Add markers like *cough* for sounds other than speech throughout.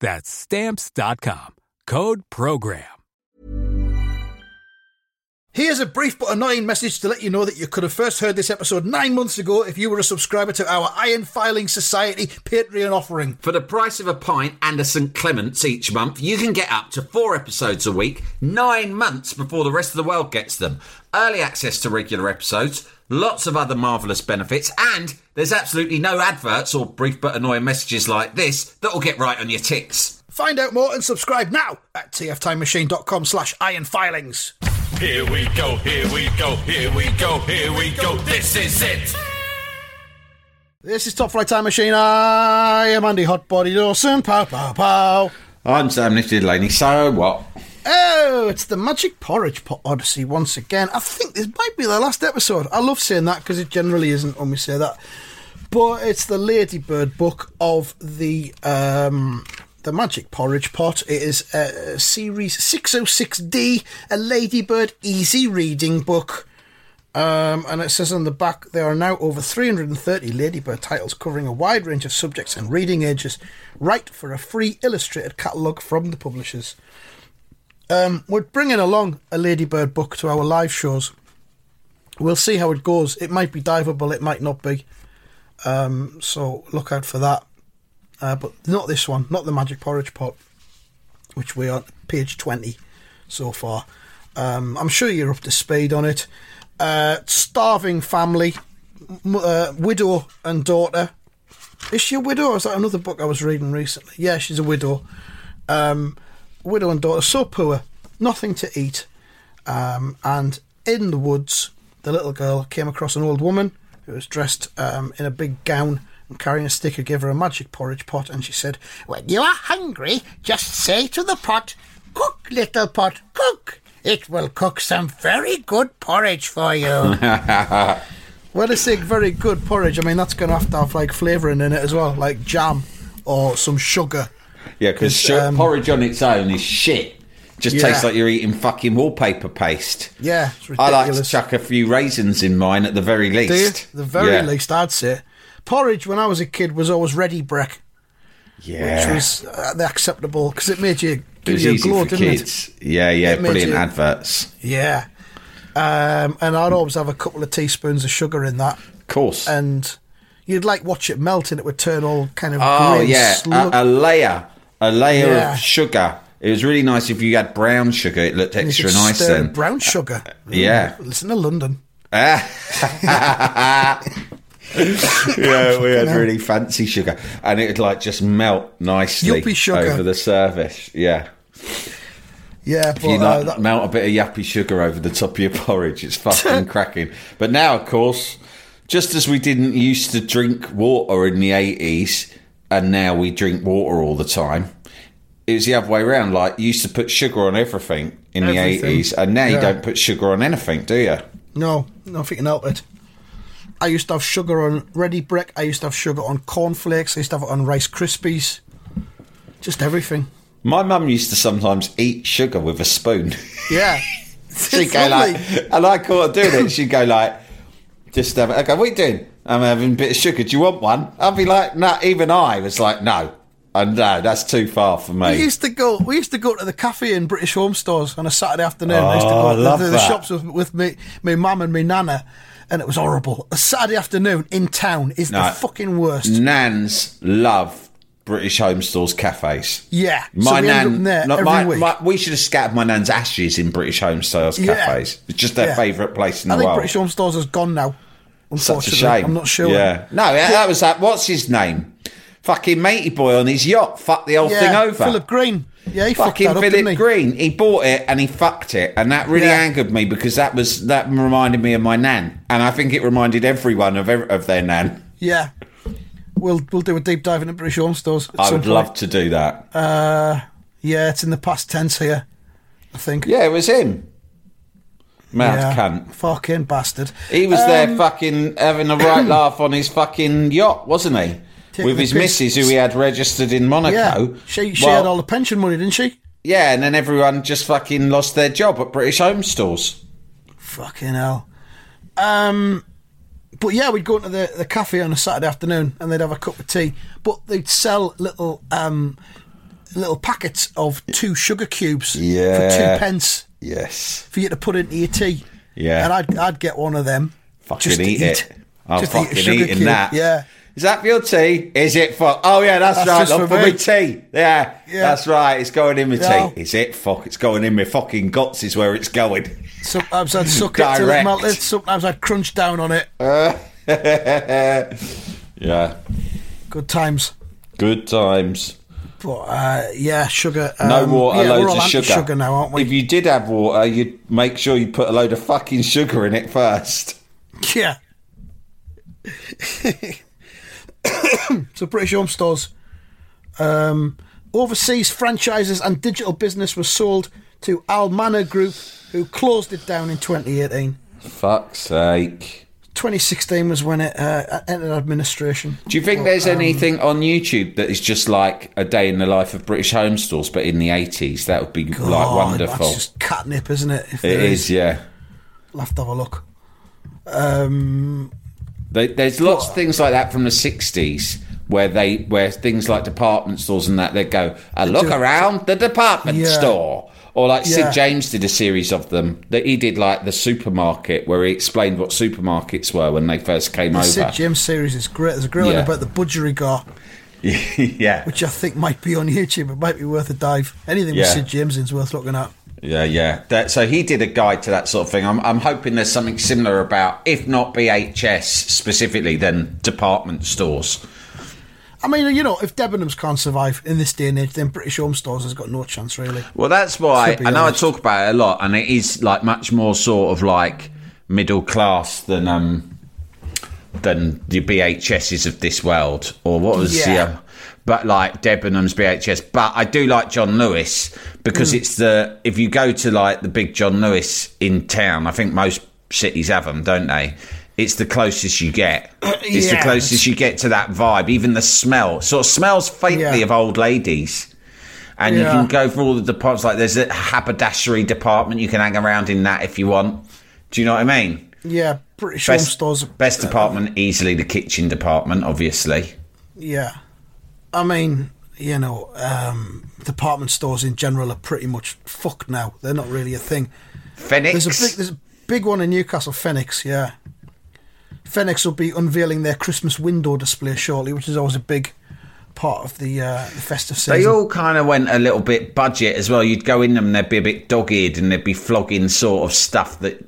That's stamps.com. Code program. Here's a brief but annoying message to let you know that you could have first heard this episode nine months ago if you were a subscriber to our Iron Filing Society Patreon offering. For the price of a pint and a St. Clement's each month, you can get up to four episodes a week, nine months before the rest of the world gets them. Early access to regular episodes, lots of other marvellous benefits, and there's absolutely no adverts or brief but annoying messages like this that'll get right on your ticks. Find out more and subscribe now at tftimemachine.com slash ironfilings. Here we go, here we go, here we go, here we go. This is it. This is Top Flight Time Machine. I am Andy Hotbody Dawson. Pow, pow, pow. I'm Sam Nifty Delaney, so what? Oh, it's the Magic Porridge Pot Odyssey once again. I think this might be the last episode. I love saying that because it generally isn't when we say that. But it's the Ladybird book of the um, the Magic Porridge Pot. It is a series 606D, a Ladybird easy reading book. Um, and it says on the back there are now over 330 Ladybird titles covering a wide range of subjects and reading ages, right for a free illustrated catalogue from the publishers. Um, we're bringing along a Ladybird book to our live shows. We'll see how it goes. It might be diveable, it might not be. Um, so look out for that. Uh, but not this one, not the Magic Porridge Pot, which we're on page 20 so far. Um, I'm sure you're up to speed on it. Uh, starving family, uh, widow and daughter. Is she a widow or is that another book I was reading recently? Yeah, she's a widow. Um, widow and daughter, so poor, nothing to eat. Um, and in the woods, the little girl came across an old woman who was dressed um, in a big gown and carrying a stick who gave her a magic porridge pot. And she said, When you are hungry, just say to the pot, Cook, little pot, cook. It will cook some very good porridge for you. *laughs* well, I say very good porridge. I mean, that's going to have to have like flavouring in it as well, like jam or some sugar. Yeah, because um, porridge on its own is shit. Just Yeah. tastes like you're eating fucking wallpaper paste. Yeah, it's I like to chuck a few raisins in mine at the very least. The very Yeah. least, I'd say. Porridge, when I was a kid, was always Ready Brek, Yeah. which was uh, the acceptable because it made you it give you a glow, didn't kids. Yeah, yeah, It brilliant you- adverts. Yeah. Um, and I'd always have a couple of teaspoons of sugar in that, Of course. and you'd like watch it melt, and it would turn all kind of oh, yeah. A, a layer. A layer Yeah. of sugar. It was really nice if you had brown sugar. It looked extra nice stir then. Brown sugar. Uh, yeah. Mm. Listen to London. Ah. *laughs* yeah, we had really fancy sugar, and it would like just melt nicely Yuppie sugar. over the surface. Yeah, Yeah, but if you uh, like, that, melt a bit of yappy sugar over the top of your porridge, it's fucking *laughs* cracking. But now, of course, just as we didn't used to drink water in the eighties, and now we drink water all the time. It was the other way around. Like you used to put sugar on everything in the eighties, and now you don't put sugar on anything, do you? no, nothing can help it. I used to have sugar on Ready Brek. I used to have sugar on cornflakes. I used to have it on Rice Krispies. Just everything. My mum used to sometimes eat sugar with a spoon. Yeah. *laughs* She'd go lovely. like, and I caught her doing it. She'd go like, just have it. I go, what are you doing? I'm having a bit of sugar. Do you want one? I'd be like, no. Even I was like, no, and no, that's too far for me. We used to go. We used to go to the cafe in British Home Stores on a Saturday afternoon. I used to Oh, go I to love the, the that. shops with, with me, my mum and my nana, and it was horrible. A Saturday afternoon in town is No. the fucking worst. Nans love British Home Stores cafes. Yeah. so My we nan, there no, every my- my- we should have scattered my nan's ashes in British Home Stores Yeah. cafes. It's just their Yeah. favourite place in the world. I the think world. British Home Stores has gone now. Such a Unfortunately, shame. I'm not sure. Yeah. No, that, that was that. What's his name? Fucking matey boy on his yacht. Fucked the whole Yeah, thing over. Philip Green. Yeah, he fucked Fucking up, Philip he? Green. He bought it and he fucked it, and that really Yeah. angered me because that was that reminded me of my nan, and I think it reminded everyone of of their nan. Yeah. We'll we'll do a deep dive into British Home Stores. I would point. love to do that. Uh, yeah, it's in the past tense here. I think. yeah, it was him. Mad Yeah. cunt. Fucking bastard. He was Um, there fucking having a right laugh on his fucking yacht, wasn't he? With his piss. missus, who he had registered in Monaco. Yeah. She she Well, had all the pension money, didn't she? Yeah, and then everyone just fucking lost their job at British Home Stores. Fucking hell. Um, but yeah, we'd go into the, the cafe on a Saturday afternoon and they'd have a cup of tea. But they'd sell little um, little packets of two sugar cubes for two pence Yes. for you to put into your tea. Yeah. And I'd, I'd get one of them. Fucking just to eat, it. I'm Just to eat fucking sugar eating cube. that. Yeah. Is that for your tea? Is it for? Oh yeah, that's, That's right. just for me. my tea. Yeah, Yeah. that's right. It's going in my Yeah. tea. Is it? Fuck, it's going in my fucking guts. Is where it's going. Sometimes I'd suck it till it melted. Sometimes I'd crunch down on it. *laughs* Yeah. Good times. Good times. But uh, yeah, sugar. No um, water, yeah, we're loads of sugar. sugar now, aren't we? If you did have water, you'd make sure you put a load of fucking sugar in it first. Yeah. so British Home Stores, um, overseas franchises and digital business was sold to Al Mana Group, who closed it down in 2018. Fuck's sake. 2016 was when it uh, entered administration. Do you think there's anything on YouTube that is just like a day in the life of British home stores, but in the 80s? That would be like wonderful. That's just catnip, isn't it? If It there is, yeah. I'll have to have a look. Um, there's lots of things like that from the 60s where they where things like department stores and that they go uh, a look do- around the department Yeah. store or like Yeah. Sid James did a series of them that he did like the supermarket where he explained what supermarkets were when they first came the over Sid James series is great. There's a great one about the budgerigar, *laughs* yeah which I think might be on YouTube. It might be worth a dive. Anything with Sid James is worth looking at. Yeah, yeah. That, so he did a guide to that sort of thing. I'm, I'm hoping there's something similar about, if not BHS specifically, then department stores. I mean, you know, if Debenhams can't survive in this day and age, then British Home Stores has got no chance, really. Well, that's why I know honest. I talk about it a lot, and it is like much more sort of like middle class than um than the BHSs of this world, or what was the Yeah. um, but like Debenhams BHS. But I do like John Lewis because Hmm. it's the if you go to like the big John Lewis in town, I think most cities have them, don't they? It's the closest you get. *clears throat* It's the closest you get to that vibe. Even the smell sort of smells faintly Yeah. of old ladies. And you can go for all the departments. Like there's a haberdashery department. You can hang around in that if you want. Do you know what I mean? Yeah, British Home Best, Stores. best department, easily the kitchen department, obviously. Yeah. I mean, you know, um, department stores in general are pretty much fucked now. They're not really a thing. Fenwick. There's a big, there's a big one in Newcastle, Fenwick. Yeah, Fenwick will be unveiling their Christmas window display shortly, which is always a big part of the, uh, the festive season. they all kind of went a little bit budget as well. You'd go in them, and they'd be a bit dog-eared, and they'd be flogging sort of stuff that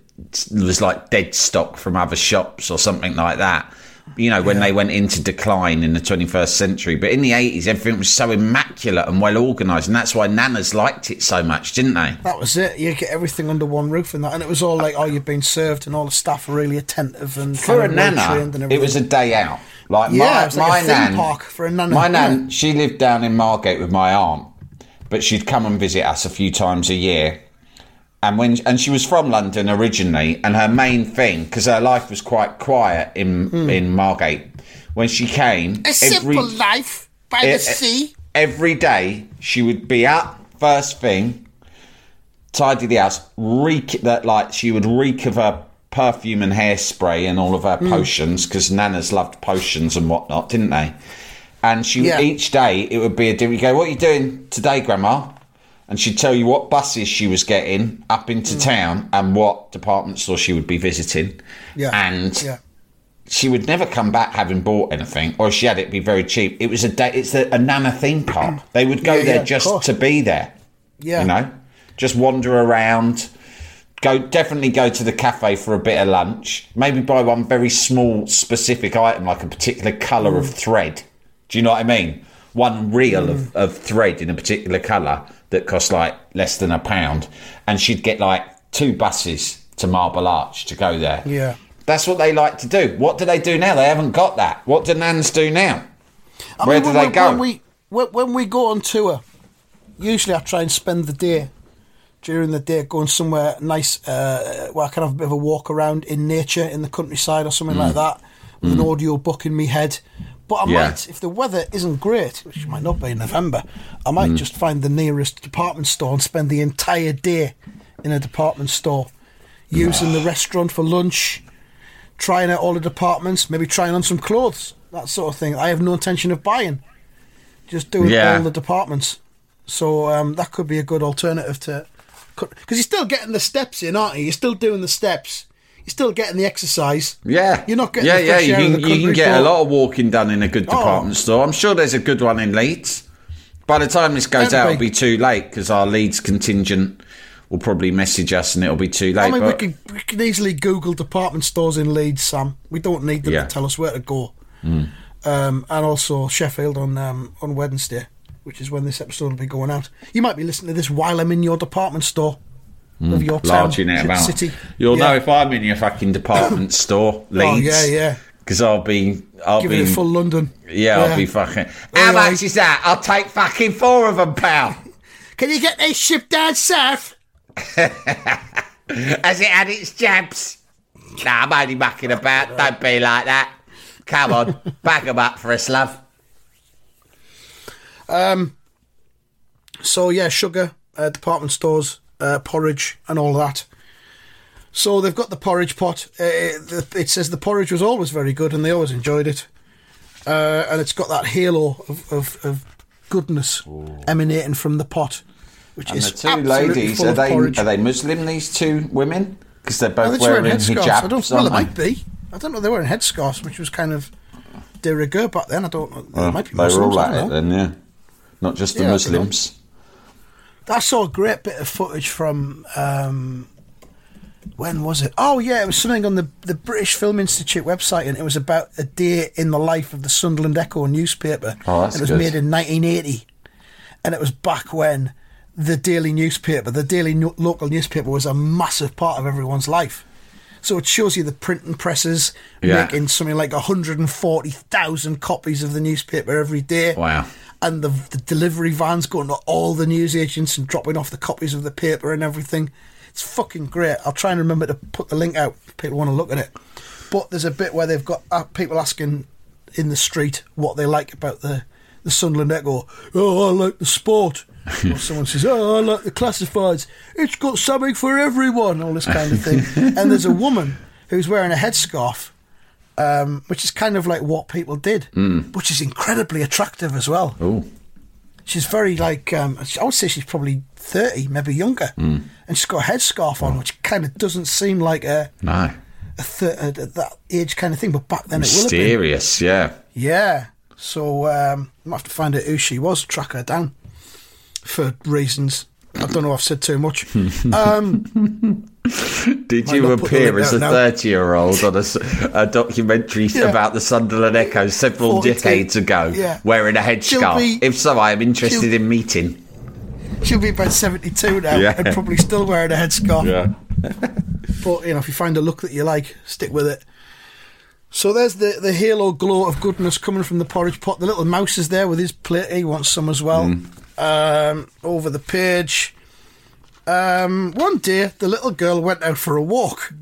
was like dead stock from other shops or something like that. You know, when they went into decline in the 21st century. But in the 80s, everything was so immaculate and well organised, and that's why nanas liked it so much, didn't they? that was it. You get everything under one roof and that, and it was all like, "Oh, you've been served," and all the staff are really attentive and for a kind of well nana, it was a day out. Like Yeah, my, like my nan, park for a nana, My yeah. nan, *laughs* she lived down in Margate with my aunt, but she'd come and visit us a few times a year. And when and she was from London originally, and her main thing because her life was quite quiet in in Margate. When she came, a simple life by Eh, the sea. every day she would be up first thing, tidy the house, reek that like she would reek of her perfume and hairspray and all of her Hmm. potions because nanas loved potions and whatnot, didn't they? And she Yeah. each day it would be a different. You go, what are you doing today, Grandma? And she'd tell you what buses she was getting up into Hmm. town and what department store she would be visiting. Yeah, and yeah. she would never come back having bought anything, or if she had it, be very cheap. It was a day. It's a, a Nana theme park. *clears throat* They would go Yeah, there just to be there. Yeah. You know, just wander around. Go definitely go to the cafe for a bit of lunch. Maybe buy one very small specific item, like a particular colour Mm. of thread. Do you know what I mean? One reel of, mm. of thread in a particular colour that costs like less than a pound, and she'd get like two buses to Marble Arch to go there. Yeah. That's what they like to do. What do they do now? They haven't got that. What do nans do now? I Where mean, do when, they go? When we when, when we go on tour, usually I try and spend the day during the day going somewhere nice uh, where I can have a bit of a walk around in nature in the countryside or something like mm. that with an mm. audio book in my head. But I Mm. Yeah. might, if the weather isn't great, which might not be in November, I Mm. might just find the nearest department store and spend the entire day in a department store, using the restaurant for lunch, trying out all the departments, maybe trying on some clothes, that sort of thing. I have no intention of buying, just doing Yeah. all the departments. So um, that could be a good alternative to, because you're still getting the steps in, aren't you? You're still doing the steps. You're still getting the exercise. Yeah, You're not getting yeah, yeah. You can, you can get a lot of walking done in a good Oh. department store. I'm sure there's a good one in Leeds. By the time this goes out, it'll be too late because our Leeds contingent will probably message us and it'll be too late. I mean, we can, we could easily Google department stores in Leeds, Sam. We don't need them Yeah. to tell us where to go. Um, and also Sheffield on um, on Wednesday, which is when this episode will be going out. You might be listening to this while I'm in your department store of your town, it about. city. You'll Yeah. know if I'm in your fucking department *coughs* store, Leeds. Oh yeah, yeah. Because I'll be, I'll Give be, full London. yeah, I'll be fucking. How Yeah. much is that? I'll take fucking four of them, pal. *laughs* Can you get this shipped down south? *laughs* Has it had its jabs? Nah, I'm only mucking about. *laughs* Don't be like that. Come on, back 'em up for us, love. Um. So yeah, sugar, uh, department stores, uh, porridge, and all that. So they've got the porridge pot. Uh, it, says the porridge was always very good, and they always enjoyed it. Uh, and it's got that halo of, of, of goodness emanating from the pot, which And is the two ladies, are they porridge. are they Muslim? These two women, because they're both they just wearing headscarves? hijabs. I don't. Well, it might be. I don't know. They were wearing headscarves, which was kind of de rigueur back then. I don't know. Well, might be they were all at it then, yeah. Not just the Yeah. Muslims. I saw a great bit of footage from um, when was it? Oh yeah, it was something on the the British Film Institute website, and it was about a day in the life of the Sunderland Echo newspaper. Oh, that's it was good. made in 1980, and it was back when the daily newspaper, the daily no- local newspaper, was a massive part of everyone's life. So it shows you the printing presses Yeah. making something like 140,000 copies of the newspaper every day Wow. And the, the delivery vans going to all the newsagents and dropping off the copies of the paper and everything. It's fucking great. I'll try and remember to put the link out if people want to look at it. But there's a bit where they've got uh, people asking in the street what they like about the, the Sunderland Echo. Oh, I like the sport. *laughs* or someone says, oh, I like the classifieds. It's got something for everyone. All this kind of thing. *laughs* and there's a woman who's wearing a headscarf um, which is kind of like what people did, which is incredibly attractive as well. Oh, She's very like um, I would say she's probably thirty, maybe younger, and she's got a headscarf on, which kind of doesn't seem like a, no. a, th- a that age kind of thing. But back then it would have been. Mysterious, yeah. Yeah. So um, I have to find out who she was, track her down for reasons. I don't know. if I've said too much. Um, *laughs* Did you not put the appear as a 30 year old on a documentary Yeah. about the Sunderland Echo several 42. decades ago Yeah. wearing a headscarf? if so, I am interested in meeting. she'll be about seventy-two now, Yeah. and probably still wearing a headscarf. Yeah. *laughs* But you know, if you find a look that you like, stick with it. So there's the, the halo glow of goodness coming from the porridge pot. The little mouse is there with his plate. He wants some as well. Um, over the page. Um, one day, the little girl went out for a walk.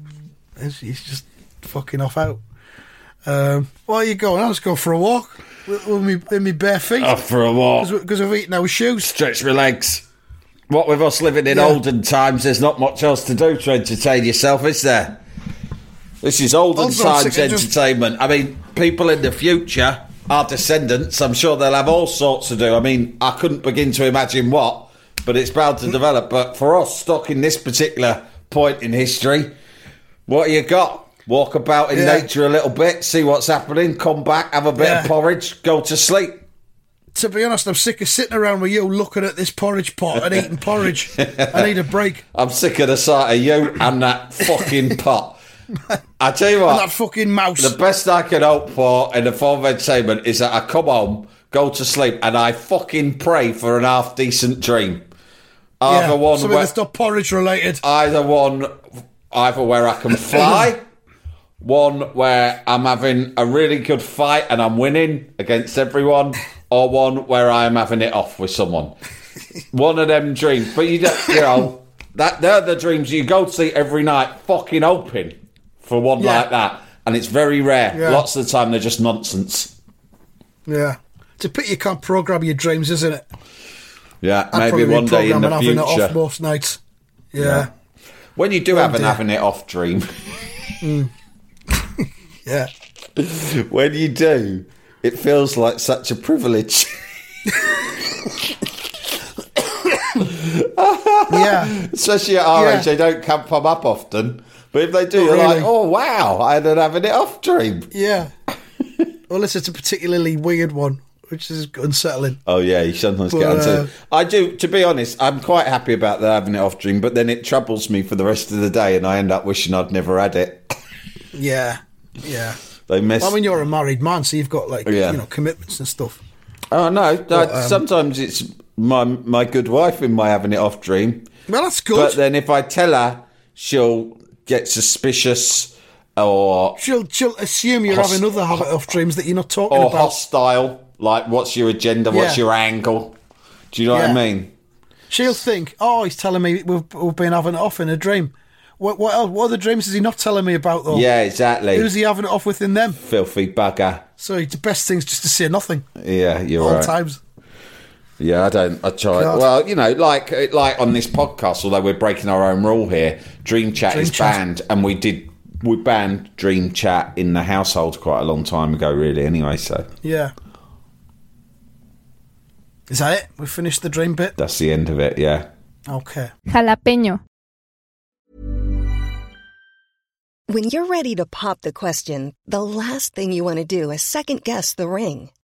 And She's just fucking off out. Um, where are you going? I was going for a walk with, with me in my bare feet Off for a walk. because I've eaten our shoes. Stretch my legs. What with us living in Yeah. olden times, there's not much else to do to entertain yourself, is there? This is olden I'm times of just- entertainment. I mean, people in the future, our descendants, I'm sure they'll have all sorts to do. I mean, I couldn't begin to imagine what, but it's bound to develop. But for us, stuck in this particular point in history, what you got? walk about in Yeah. nature a little bit, see what's happening, come back, have a bit Yeah. of porridge, go to sleep. To be honest, I'm sick of sitting around with you looking at this porridge pot and eating porridge. *laughs* I need a break. I'm sick of the sight of you and that fucking *laughs* pot. I tell you And what, that fucking mouse. the best I can hope for in the form of entertainment is that I come home, go to sleep, and I fucking pray for an half decent dream. Either yeah, one something where, that's not porridge related. either one, either where I can *coughs* fly, one where I'm having a really good fight and I'm winning against everyone, or one where I am having it off with someone. one of them dreams, but you don't, you know that they're the dreams you go to sleep every night, fucking hoping for one Yeah. like that, and it's very rare. Yeah. Lots of the time they're just nonsense. Yeah. It's a pity you can't program your dreams, isn't it? Yeah, I'd maybe one day in the having it off most nights. Yeah. When you do have an having it off dream, mm. *laughs* Yeah. when you do, it feels like such a privilege. Yeah. *laughs* Especially at our Yeah. age, they don't come, them up often. But if they do, you're like, oh wow, I had an having it off dream. Yeah. *laughs* Unless it's a particularly weird one, which is unsettling. Oh yeah, you sometimes But, get onto. uh, I do. To be honest, I'm quite happy about the having it off dream, but then it troubles me for the rest of the day, and I end up wishing I'd never had it. *laughs* Yeah. Yeah. They miss. I mean, you're a married man, so you've got like Yeah. you know commitments and stuff. oh no, no But, um, sometimes it's my my good wife in my having it off dream. Well, that's good. But then if I tell her, she'll get suspicious or she'll she'll assume you're Host- having other habit of dreams that you're not talking or about. hostile. Like, what's your agenda? What's Yeah. your angle? Do you know what I Yeah. mean? She'll think, "Oh, he's telling me we've, we've been having it off in a dream." What what else, what other dreams is he not telling me about though? Yeah, exactly. Who's he having it off with in them? Filthy bugger. So the best thing's just to say nothing Yeah, you're all right. times. Yeah, I don't. I try. God. Well, you know, like like on this podcast, although we're breaking our own rule here, Dream Chat Dream is Chat. banned, and we did we banned Dream Chat in the household quite a long time ago, really. Anyway, so Yeah. Is that it? We finished the dream bit. that's the end of it. Yeah. Okay. Jalapeño. When you're ready to pop the question, the last thing you want to do is second guess the ring.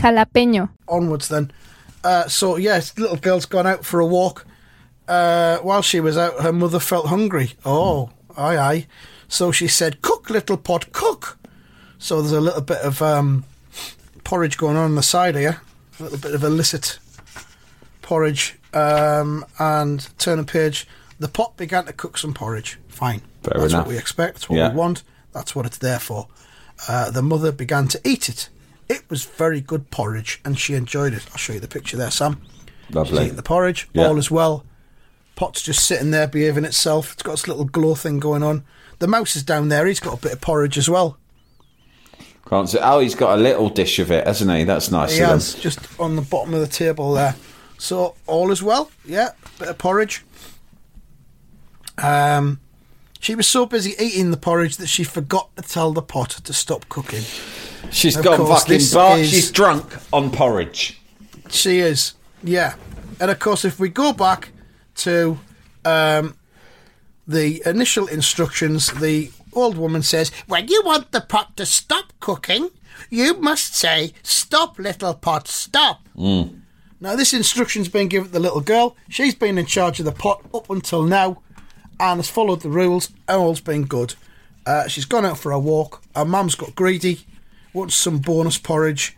Jalapeño. Onwards then. Uh, so yes, little girl's gone out for a walk. Uh, while she was out, her mother felt hungry. Oh, aye, aye. So she said, "Cook, little pot, cook." So there's a little bit of um, porridge going on on the side here. A little bit of illicit porridge. Um, and turn a page. The pot began to cook some porridge. Fine. Fair That's enough. what we expect. That's what Yeah. we want. That's what it's there for. Uh, the mother began to eat it. It was very good porridge, and she enjoyed it. I'll show you the picture there, Sam. She's Lovely. eating the porridge. Yeah. All is well. Pot's just sitting there behaving itself. It's got its little glow thing going on. The mouse is down there. He's got a bit of porridge as well. Can't say. Oh, he's got a little dish of it, hasn't he? That's nice He has just on the bottom of the table there. So all is well. Yeah, bit of porridge. Um, she was so busy eating the porridge that she forgot to tell the pot to stop cooking. She's Of gone course, fucking bar. is- She's drunk on porridge. She is, yeah. And of course, if we go back to um, the initial instructions, the old woman says, When you want the pot to stop cooking, you must say, Stop, little pot, stop. Now, this instruction's been given to the little girl. She's been in charge of the pot up until now and has followed the rules, and all's been good. Uh, she's gone out for a walk. Her mum's got greedy, wants some bonus porridge,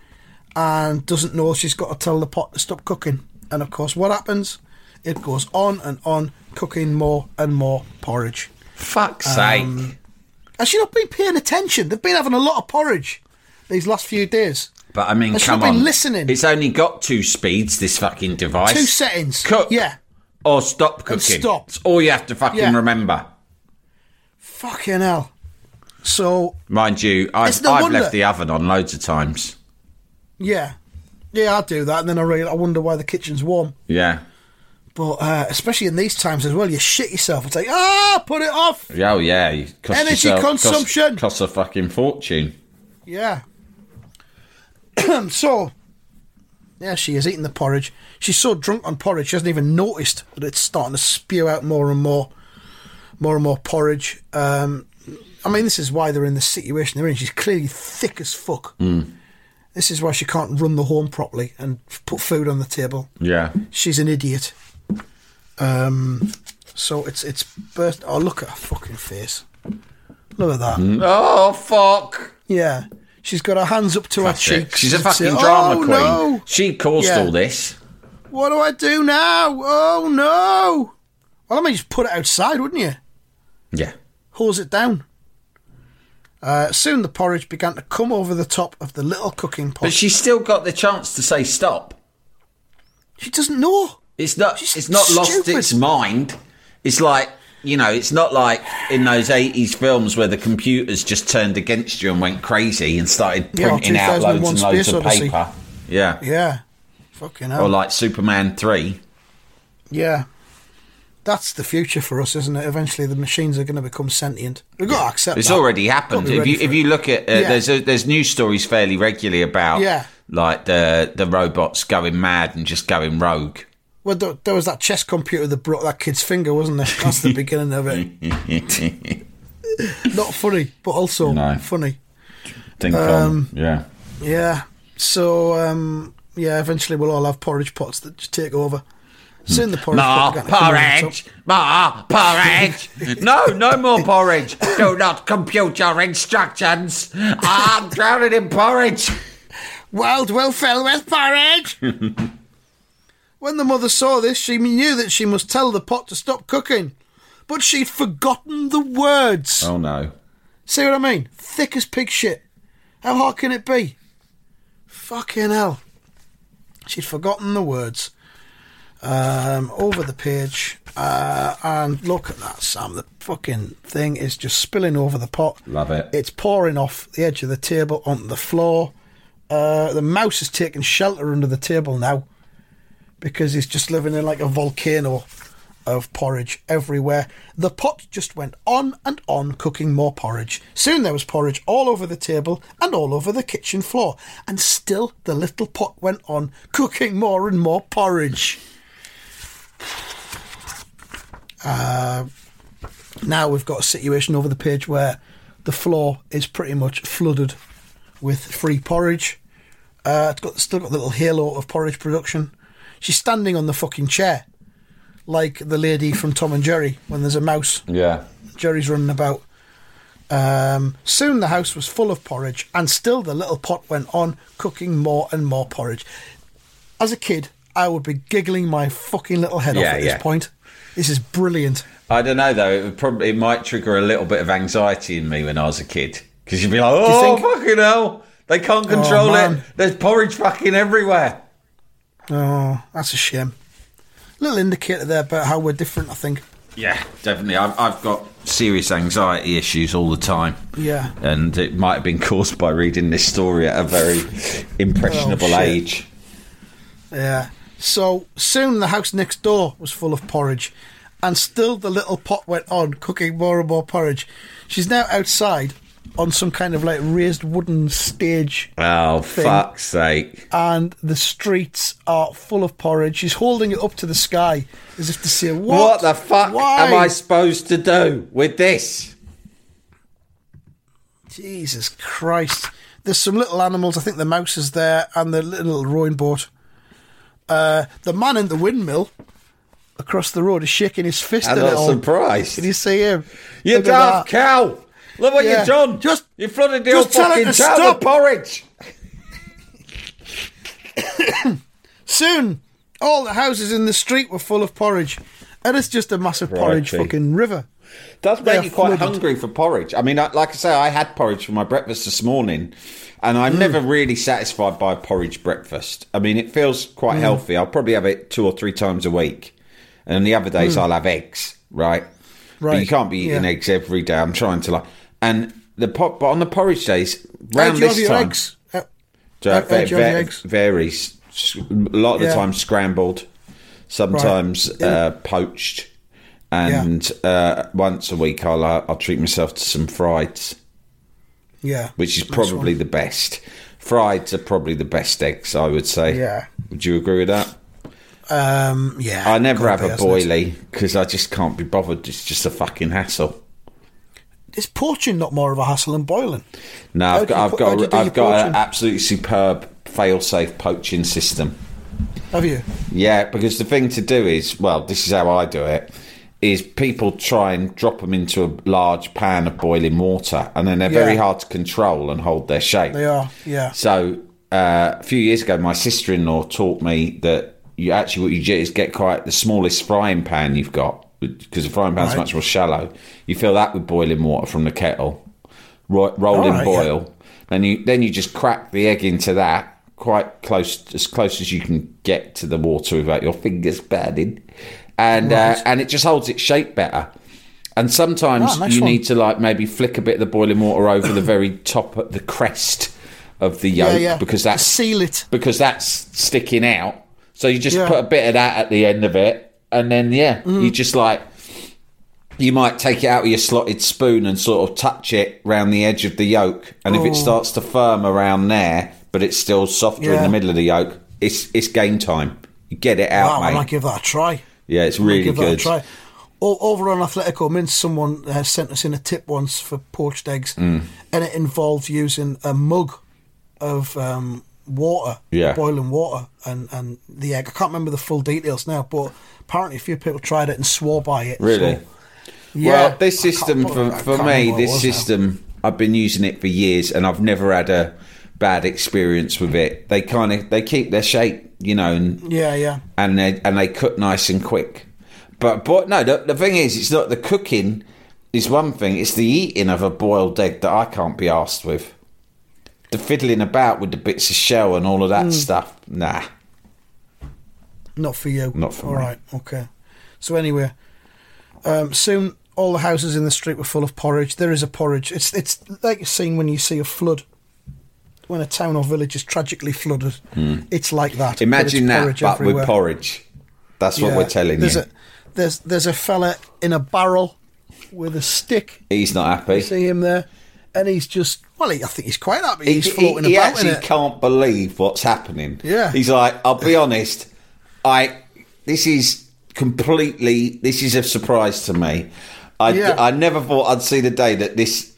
and doesn't know she's got to tell the pot to stop cooking. And of course, what happens? It goes on and on, cooking more and more porridge. Fuck's sake. Has she not been paying attention? They've been having a lot of porridge these last few days. But I mean, Has she come on. listening? It's only got two speeds, this fucking device. Two settings. Cook. Yeah. Or stop cooking. stop. It's all you have to fucking Yeah. remember. Fucking hell. So, Mind you, I've, no I've wonder- left the oven on loads of times. yeah. Yeah, I do that, and then I really, I wonder why the kitchen's warm. Yeah. But uh, especially in these times as well, you shit yourself. It's like, ah, put it off. Yeah, Oh, yeah. You cost Energy yourself, cost- consumption. Costs, a fucking fortune. Yeah. *clears throat* so, yeah, she is eating the porridge. She's so drunk on porridge, she hasn't even noticed that it's starting to spew out more and more, more and more porridge. Um, I mean, this is why they're in the situation they're in. She's clearly thick as fuck. This is why she can't run the home properly and put food on the table. Yeah. She's an idiot. Um, so it's it's burst. Oh, look at her fucking face. Look at that. Oh, fuck. Yeah. She's got her hands up to her cheeks. She's a fucking drama "Oh, queen. No. She caused Yeah. all this. What do I do now? Oh no! Well, I mean, just put it outside, wouldn't you? Yeah. Hose it down. Uh, soon the porridge began to come over the top of the little cooking pot. But she's still got the chance to say stop. she doesn't know. It's not. She's it's not lost its mind. It's like you know. It's not like in those eighties films where the computers just turned against you and went crazy and started Yeah, printing out loads and loads Space of Odyssey. paper. Yeah. Yeah. Fucking hell. Or like Superman three. yeah. That's the future for us, isn't it? Eventually, the machines are going to become sentient. We've got to accept It's that. already happened. If you if it. you look at uh, Yeah. there's a, there's news stories fairly regularly about Yeah. like the the robots going mad and just going rogue. Well, there, there was that chess computer that broke that kid's finger, wasn't there? That's the *laughs* beginning of it. *laughs* Not funny, but also No. funny. Think Um, yeah. Yeah. So, um, yeah, eventually we'll all have porridge pots that just take over. Soon the porridge More pot began to come over the porridge! More porridge! *laughs* no, no more porridge! Do not compute your instructions! I'm drowning in porridge! World will fill with porridge! When the mother saw this, she knew that she must tell the pot to stop cooking. But she'd forgotten the words. Oh no. See what I mean? Thick as pig shit. How hard can it be? Fucking hell. She'd forgotten the words. Um, over the page. Uh, and look at that, Sam. The fucking thing is just spilling over the pot. Love it. It's pouring off the edge of the table onto the floor. Uh, the mouse has taken shelter under the table now because he's just living in like a volcano of porridge everywhere. The pot just went on and on cooking more porridge. Soon there was porridge all over the table and all over the kitchen floor. And still the little pot went on cooking more and more porridge. Uh, now we've got a situation over the page where the floor is pretty much flooded with free porridge. Uh, it's got still got the little halo of porridge production. She's standing on the fucking chair, like the lady from Tom and Jerry when there's a mouse. Yeah. Jerry's running about. Um, soon the house was full of porridge, and still the little pot went on cooking more and more porridge. As a kid, I would be giggling my fucking little head Yeah, off at yeah. this point. This is brilliant. I don't know though. It would probably it might trigger a little bit of anxiety in me when I was a kid because you'd be like, you "Oh think- fucking hell! They can't control it. There's porridge fucking everywhere." Oh, that's a shame. Little indicator there about how we're different, I think. Yeah, definitely. I've, I've got serious anxiety issues all the time. Yeah. and it might have been caused by reading this story at a very impressionable Oh, age. Yeah. So soon the house next door was full of porridge, and still the little pot went on cooking more and more porridge. She's now outside on some kind of like raised wooden stage, Oh, Thing. fuck's sake! and the streets are full of porridge. She's holding it up to the sky as if to say, "What, What, the fuck Why? am I supposed to do with this? Jesus Christ. There's some little animals. I think the mouse is there and the little rowing boat. Uh, the man in the windmill across the road is shaking his fist I'm at it not all. surprised. Can you see him? You Look daft cow! Look what Yeah. you've done. Just- you flooded the just whole fucking to town stop. with porridge. *coughs* Soon, all the houses in the street were full of porridge, and it's just a massive porridge fucking river. does make you quite flooded. hungry for porridge. I mean, like I say, I had porridge for my breakfast this morning, and Mm. I'm never really satisfied by a porridge breakfast. I mean, it feels quite Mm. healthy. I'll probably have it two or three times a week, and then the other days I'll have eggs, right? But Mm. Right, you can't be eating yeah. eggs every day. I'm trying to like, and the pot, but on the porridge days, round do this time, eggs? Uh, So How- it how do you have your va- eggs? varies. A lot of the time scrambled, sometimes Right. uh, poached, and uh, once a week I'll uh, I'll treat myself to some frieds, Yeah. which is probably the best. Frieds are probably the best eggs, I would say. Yeah. Would you agree with that? Um, yeah. I never have be, a boilie because I just can't be bothered. It's just a fucking hassle. Is poaching not more of a hassle than boiling? No, I've got I've put- how do you got I've got an absolutely superb fail-safe poaching system. Have you? Yeah, because the thing to do is, well, this is how I do it. Is people try and drop them into a large pan of boiling water, and then they're very hard to control and hold their shape. They are. Yeah. So uh, a few years ago, my sister-in-law taught me that you actually what you do is get quite the smallest frying pan you've got because the frying pan's Right. much more shallow. You fill that with boiling water from the kettle, ro- roll in right, boil. Then you then you just crack the egg into that quite close as close as you can get to the water without your fingers burning, and uh, and it just holds its shape better. And sometimes Ah, nice you one. need to like maybe flick a bit of the boiling water over the very top, of the crest of the Yeah, yolk yeah. because that's seal it. because that's sticking out. So you just Yeah. put a bit of that at the end of it, and then yeah, Mm. you just like you might take it out with your slotted spoon and sort of touch it round the edge of the yolk, and if it starts to firm around there, but it's still softer in Oh. The middle of the yolk, it's it's game time. You get it out, Wow, I mate. might give that a try. yeah, it's I really give that a try. O- over on Athletico Mince, someone has sent us in a tip once for poached eggs, Mm. and it involved using a mug of um, water, Yeah. boiling water, and, and the egg. I can't remember the full details now, but apparently a few people tried it and swore by it. Really? So, yeah, well, this system for, for me, remember what it this was now. system, I've been using it for years, and I've never had a bad experience with it. They kind of they keep their shape, you know, and Yeah, yeah. and they and they cook nice and quick. But but no, the, the thing is, it's not the cooking is one thing. It's the eating of a boiled egg that I can't be asked with. The fiddling about with the bits of shell and all of that stuff, nah. Not for you. Not for All me. right, okay. So anyway, um, soon all the houses in the street were full of porridge. There is a porridge. It's it's like a scene when you see a flood. When a town or village is tragically flooded, it's like that. Imagine that, porridge but everywhere. with porridge. That's what Yeah. we're telling there's you. A, there's there's a fella in a barrel with a stick. He's not happy. You see him there, and he's just well. He, I think he's quite happy. he, He's he- floating he about in actually can't believe what's happening. Yeah. he's like, I'll be honest, I this is completely this is a surprise to me. I Yeah. I never thought I'd see the day that this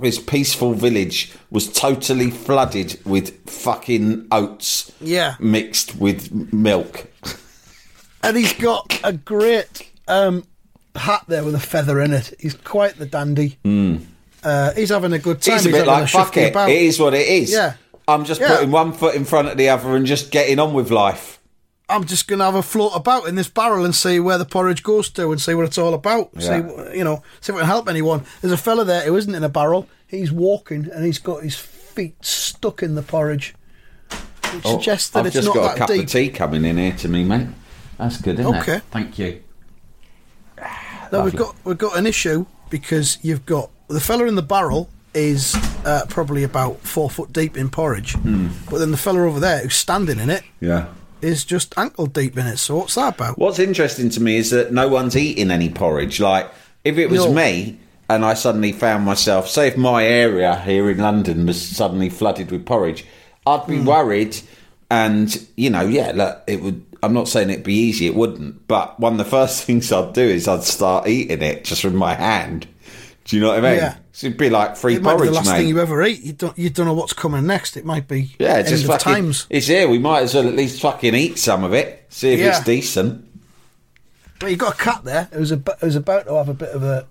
this peaceful village was totally flooded with fucking oats. Yeah. mixed with milk. and he's got a great um, hat there with a feather in it. He's quite the dandy. Uh, he's having a good time. He's a bit having like fuck it. about. It is what it is. Yeah. I'm just Yeah. putting one foot in front of the other and just getting on with life. I'm just going to have a float about in this barrel and see where the porridge goes to and see what it's all about. Yeah. See, you know, see if I can help anyone. There's a fella there who isn't in a barrel. He's walking and he's got his feet stuck in the porridge. Which suggests that Oh, I've it's just not got a cup deep. of tea coming in here to me, mate. That's good, isn't Okay. it? Thank you. Now we've got we've got an issue because you've got the fella in the barrel is uh, probably about four foot deep in porridge, Hmm. but then the fella over there who's standing in it Yeah. is just ankle deep in it. So what's that about? What's interesting to me is that no one's eating any porridge. Like, if it was No. me and I suddenly found myself, say, if my area here in London was suddenly flooded with porridge, I'd be worried. And, you know, yeah, look, it would. I'm not saying it'd be easy, it wouldn't. But one of the *laughs* first things I'd do is I'd start eating it just with my hand. Do you know what I mean? Yeah. So it'd be like free It might be porridge, the last mate. thing you ever eat. You don't you don't know what's coming next. It might be yeah, it's just fucking. times. It's here. We might as well at least fucking eat some of it. See if Yeah. it's decent. Well, you got a cat there who's, ab- who's about to have a bit of a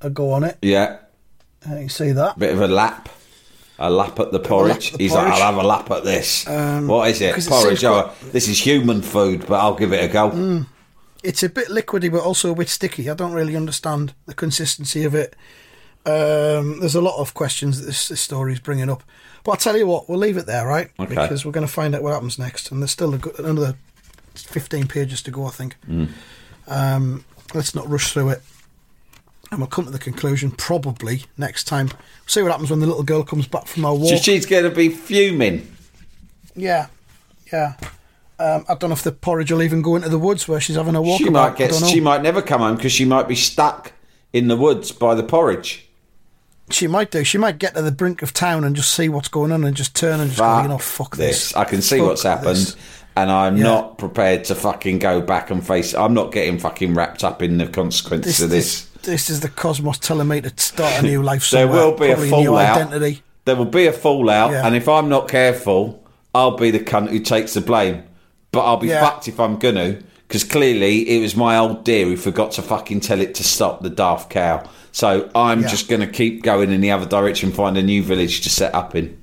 a go on it. Yeah. Uh, you see that? Bit of a lap. A lap at the porridge. at the He's porridge. Um, like, I'll have a lap at this. what is it? it Porridge. seems Oh, this is human food, but I'll give it a go. Mm. It's a bit liquidy, but also a bit sticky. I don't really understand the consistency of it. Um, there's a lot of questions that this, this story is bringing up. But I'll tell you what, we'll leave it there, right? Okay. Because we're going to find out what happens next. And there's still a good, another 15 pages to go, I think. Mm. Um, let's not rush through it. And we'll come to the conclusion probably next time. see what happens when the little girl comes back from her walk. So she's going to be fuming. Yeah, yeah. Um, I don't know if the porridge will even go into the woods where she's having a walk. She about. might get. I don't know. She might never come home because she might be stuck in the woods by the porridge. She might do. She might get to the brink of town and just see what's going on and just turn and just go, you know, fuck this. I can see Fuck what's happened, this. and I'm Yeah. not prepared to fucking go back and face. I'm not getting fucking wrapped up in the consequences This, of this. this, this is the cosmos telling me to start a new life *laughs* there will be a fallout. identity. There will be a fallout, Yeah. and if I'm not careful, I'll be the cunt who takes the blame. But I'll be Yeah. fucked if I'm gonna, because clearly it was my old dear who forgot to fucking tell it to stop the daft cow. So I'm Yeah. just gonna keep going in the other direction, find a new village to set up in.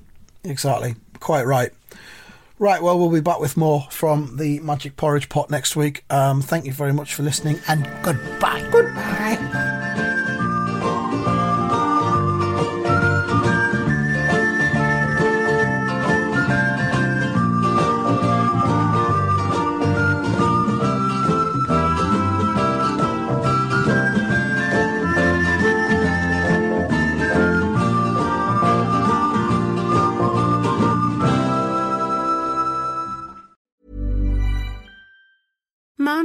Exactly. Quite right. Right, well, we'll be back with more from the Magic Porridge Pot next week. Um, thank you very much for listening and goodbye. Goodbye.